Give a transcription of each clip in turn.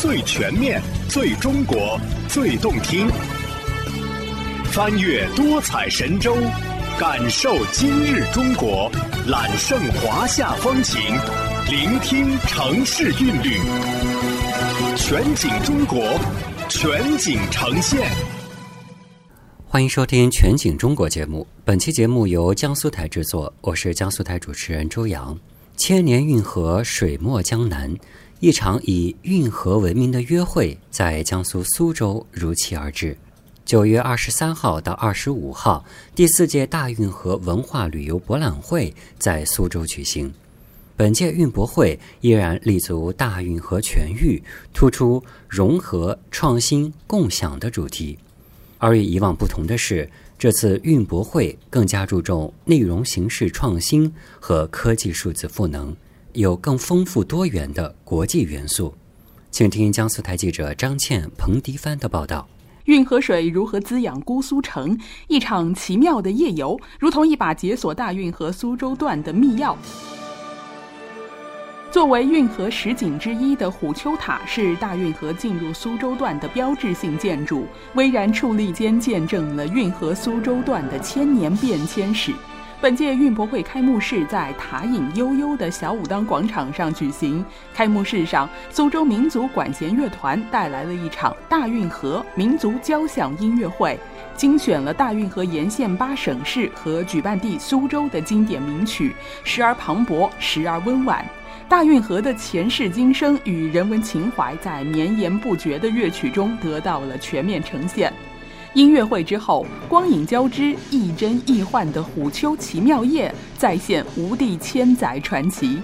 最全面、最中国、最动听。翻越多彩神州，感受今日中国，揽胜华夏风情，聆听城市韵律。全景中国，全景呈现。欢迎收听《全景中国》节目。本期节目由江苏台制作，我是江苏台主持人周洋。千年运河，水墨江南。一场以运河闻名的约会，在江苏苏州如期而至。九月二十三号到二十五号，第四届大运河文化旅游博览会在苏州举行。本届运博会依然立足大运河全域，突出融合、创新、共享的主题。而与以往不同的是，这次运博会更加注重内容形式创新和科技数字赋能。有更丰富多元的国际元素，请听江苏台记者张倩、彭迪帆的报道。运河水如何滋养姑苏城？一场奇妙的夜游，如同一把解锁大运河苏州段的密钥。作为运河十景之一的虎丘塔，是大运河进入苏州段的标志性建筑，巍然矗立间，见证了运河苏州段的千年变迁史。本届运博会开幕式在塔影悠悠的小武当广场上举行。开幕式上，苏州民族管弦乐团带来了一场大运河民族交响音乐会，精选了大运河沿线八省市和举办地苏州的经典名曲，时而磅礴，时而温婉。大运河的前世今生与人文情怀，在绵延不绝的乐曲中得到了全面呈现。音乐会之后，光影交织、亦真亦幻的虎丘奇妙夜再现无地千载传奇。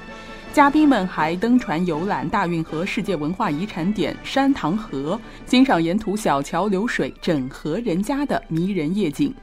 嘉宾们还登船游览大运河世界文化遗产点山塘河，欣赏沿途小桥流水、整合人家的迷人夜景。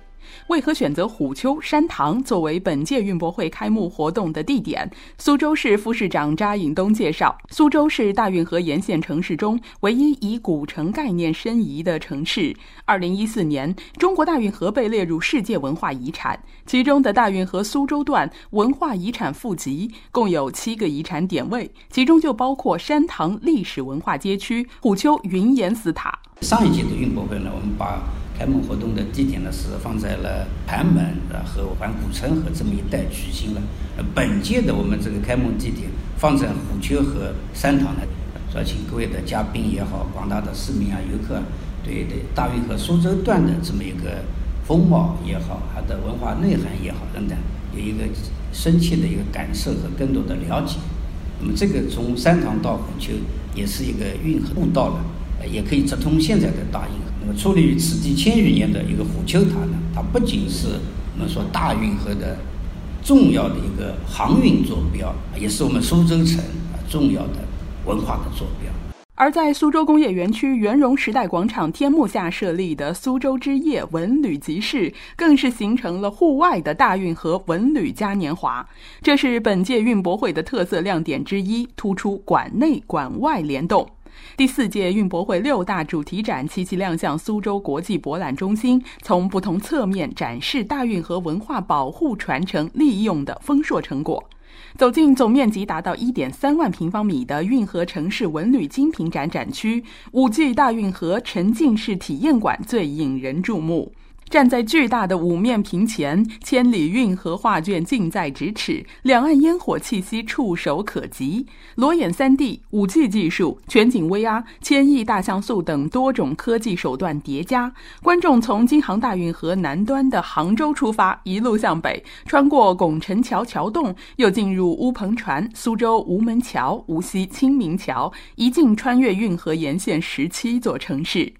为何选择虎丘山塘作为本届运博会开幕活动的地点？苏州市副市长查颖东介绍，苏州是大运河沿线城市中唯一以古城概念申遗的城市。二零一四年，中国大运河被列入世界文化遗产，其中的大运河苏州段文化遗产富集共有七个遗产点位，其中就包括山塘历史文化街区、虎丘云岩寺塔。上一届的运博会呢，我们把开幕活动的地点呢是放在了盘门啊和环古城和这么一带举行了。本届的我们这个开幕地点放在虎丘和山塘呢，说请各位的嘉宾也好，广大的市民啊游客，对对大运河苏州段的这么一个风貌也好，它的文化内涵也好等等，有一个深切的一个感受和更多的了解。那么这个从山塘到虎丘也是一个运河步道了。也可以直通现在的大运河。矗立于此地千余年的一个虎丘塔呢，它不仅是我们说大运河的重要的一个航运坐标，也是我们苏州城重要的文化的坐标。而在苏州工业园区圆融时代广场天幕下设立的苏州之夜文旅集市，更是形成了户外的大运河文旅嘉年华。这是本届运博会的特色亮点之一，突出馆内馆外联动。第四届运博会六大主题展齐齐亮相苏州国际博览中心，从不同侧面展示大运河文化保护、传承、利用的丰硕成果。走进总面积达到一点三万平方米的运河城市文旅精品展展区，五 G 大运河沉浸式体验馆最引人注目。站在巨大的五面屏前，千里运河画卷近在咫尺，两岸烟火气息触手可及。裸眼 3D、五 G 技术、全景 VR、千亿大像素等多种科技手段叠加，观众从京杭大运河南端的杭州出发，一路向北，穿过拱宸桥桥洞，又进入乌篷船、苏州吴门桥、无锡清明桥，一径穿越运河沿线十七座城市。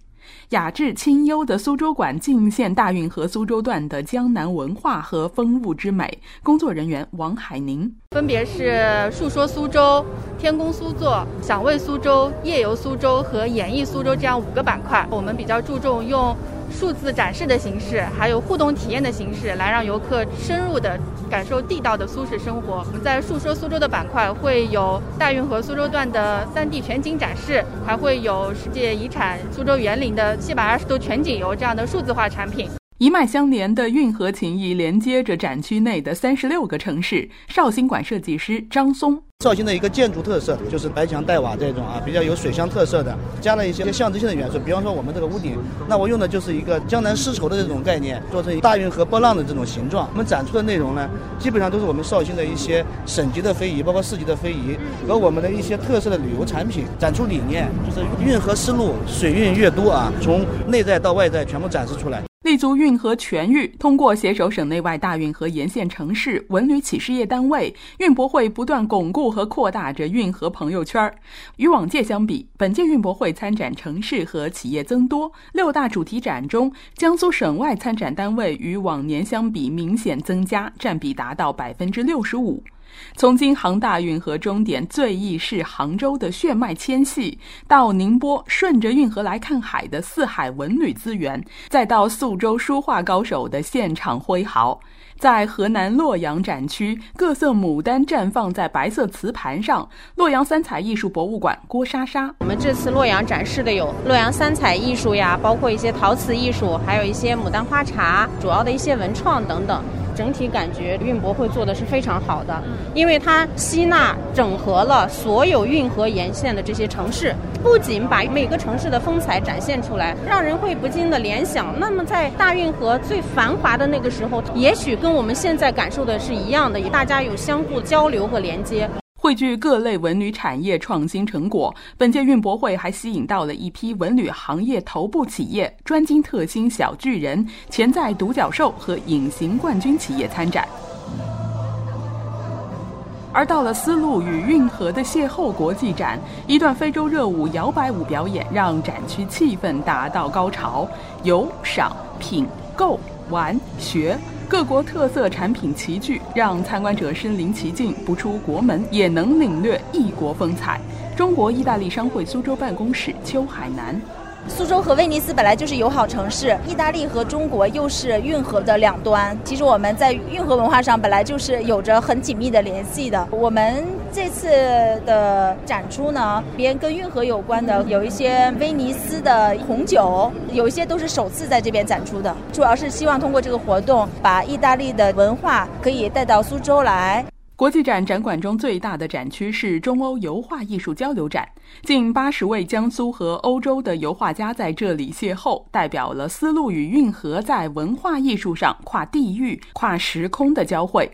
雅致清幽的苏州馆尽现大运河苏州段的江南文化和风物之美。工作人员王海宁分别是述说苏州、天宫苏作、享味苏州、夜游苏州和演绎苏州这样五个板块。我们比较注重用。数字展示的形式，还有互动体验的形式，来让游客深入的感受地道的苏式生活。我们在述说苏州的板块会有大运河苏州段的 3D 全景展示，还会有世界遗产苏州园林的七百二十度全景游这样的数字化产品。一脉相连的运河情谊连接着展区内的三十六个城市。绍兴馆设计师张松。绍兴的一个建筑特色就是白墙带瓦这种啊，比较有水乡特色的，加了一些象征性的元素，比方说我们这个屋顶，那我用的就是一个江南丝绸的这种概念，做成大运河波浪的这种形状。我们展出的内容呢，基本上都是我们绍兴的一些省级的非遗，包括市级的非遗和我们的一些特色的旅游产品。展出理念就是运河丝路，水运越多啊，从内在到外在全部展示出来。立足运河全域，通过携手省内外大运河沿线城市文旅企事业单位，运博会不断巩固和扩大着运河朋友圈。与往届相比，本届运博会参展城市和企业增多，六大主题展中，江苏省外参展单位与往年相比明显增加，占比达到百分之六十五。从京杭大运河终点最易是杭州的血脉牵系，到宁波顺着运河来看海的四海文旅资源，再到宿州书画高手的现场挥毫，在河南洛阳展区，各色牡丹绽放在白色瓷盘上。洛阳三彩艺术博物馆郭莎莎，我们这次洛阳展示的有洛阳三彩艺术呀，包括一些陶瓷艺术，还有一些牡丹花茶，主要的一些文创等等。整体感觉运博会做的是非常好的，因为它吸纳整合了所有运河沿线的这些城市，不仅把每个城市的风采展现出来，让人会不禁的联想。那么在大运河最繁华的那个时候，也许跟我们现在感受的是一样的，大家有相互交流和连接。汇聚各类文旅产业创新成果，本届运博会还吸引到了一批文旅行业头部企业、专精特新小巨人、潜在独角兽和隐形冠军企业参展。而到了丝路与运河的邂逅国际展，一段非洲热舞摇摆舞表演让展区气氛达到高潮，游、赏、品、购、玩、学。各国特色产品齐聚，让参观者身临其境，不出国门也能领略异国风采。中国意大利商会苏州办公室邱海南。苏州和威尼斯本来就是友好城市，意大利和中国又是运河的两端。其实我们在运河文化上本来就是有着很紧密的联系的。我们这次的展出呢，边跟运河有关的有一些威尼斯的红酒，有一些都是首次在这边展出的。主要是希望通过这个活动，把意大利的文化可以带到苏州来。国际展展馆中最大的展区是中欧油画艺术交流展，近八十位江苏和欧洲的油画家在这里邂逅，代表了丝路与运河在文化艺术上跨地域、跨时空的交汇。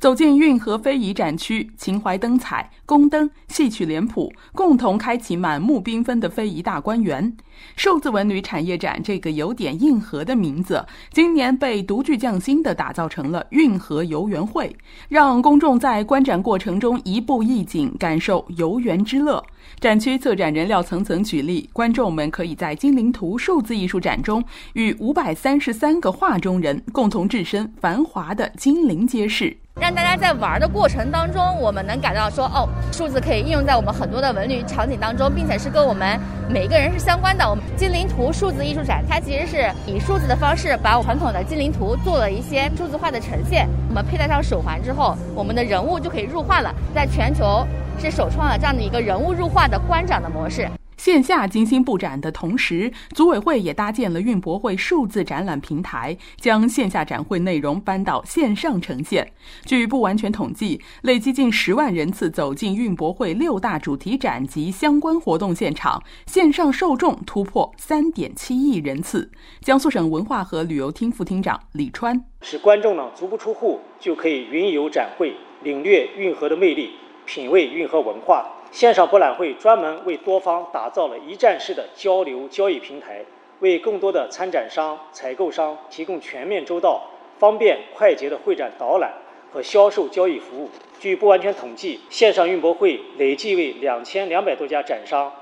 走进运河非遗展区，秦淮灯彩、宫灯、戏曲脸谱，共同开启满目缤纷的非遗大观园。数字文旅产业展这个有点硬核的名字，今年被独具匠心地打造成了运河游园会，让公众在观展过程中一步一景，感受游园之乐。展区策展人廖层层举例，观众们可以在精灵图数字艺术展中，与五百三十三个画中人共同置身繁华的精灵街市。让大家在玩的过程当中，我们能感到说，哦，数字可以应用在我们很多的文旅场景当中，并且是跟我们每一个人是相关的。我们精灵图数字艺术展，它其实是以数字的方式，把传统的精灵图做了一些数字化的呈现。我们佩戴上手环之后，我们的人物就可以入画了。在全球是首创了这样的一个人物入画的观展的模式。线下精心布展的同时，组委会也搭建了运博会数字展览平台，将线下展会内容搬到线上呈现。据不完全统计，累计近十万人次走进运博会六大主题展及相关活动现场，线上受众突破三点七亿人次。江苏省文化和旅游厅副厅长李川，使观众呢足不出户就可以云游展会，领略运河的魅力，品味运河文化。线上博览会专门为多方打造了一站式的交流交易平台，为更多的参展商、采购商提供全面周到、方便快捷的会展导览和销售交易服务。据不完全统计，线上运博会累计为两千两百多家展商、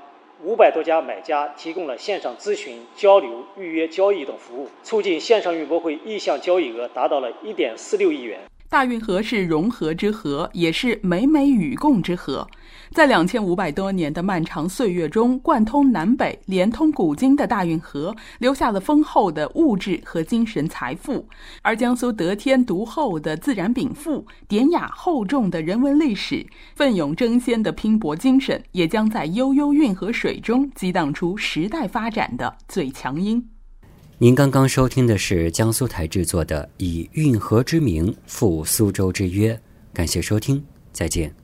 五百多家买家提供了线上咨询、交流、预约交易等服务，促进线上运博会意向交易额达到了一点四六亿元。大运河是融合之河，也是美美与共之河。在两千五百多年的漫长岁月中，贯通南北、连通古今的大运河，留下了丰厚的物质和精神财富；而江苏得天独厚的自然禀赋、典雅厚重的人文历史、奋勇争先的拼搏精神，也将在悠悠运河水中激荡出时代发展的最强音。您刚刚收听的是江苏台制作的《以运河之名赴苏州之约》，感谢收听，再见。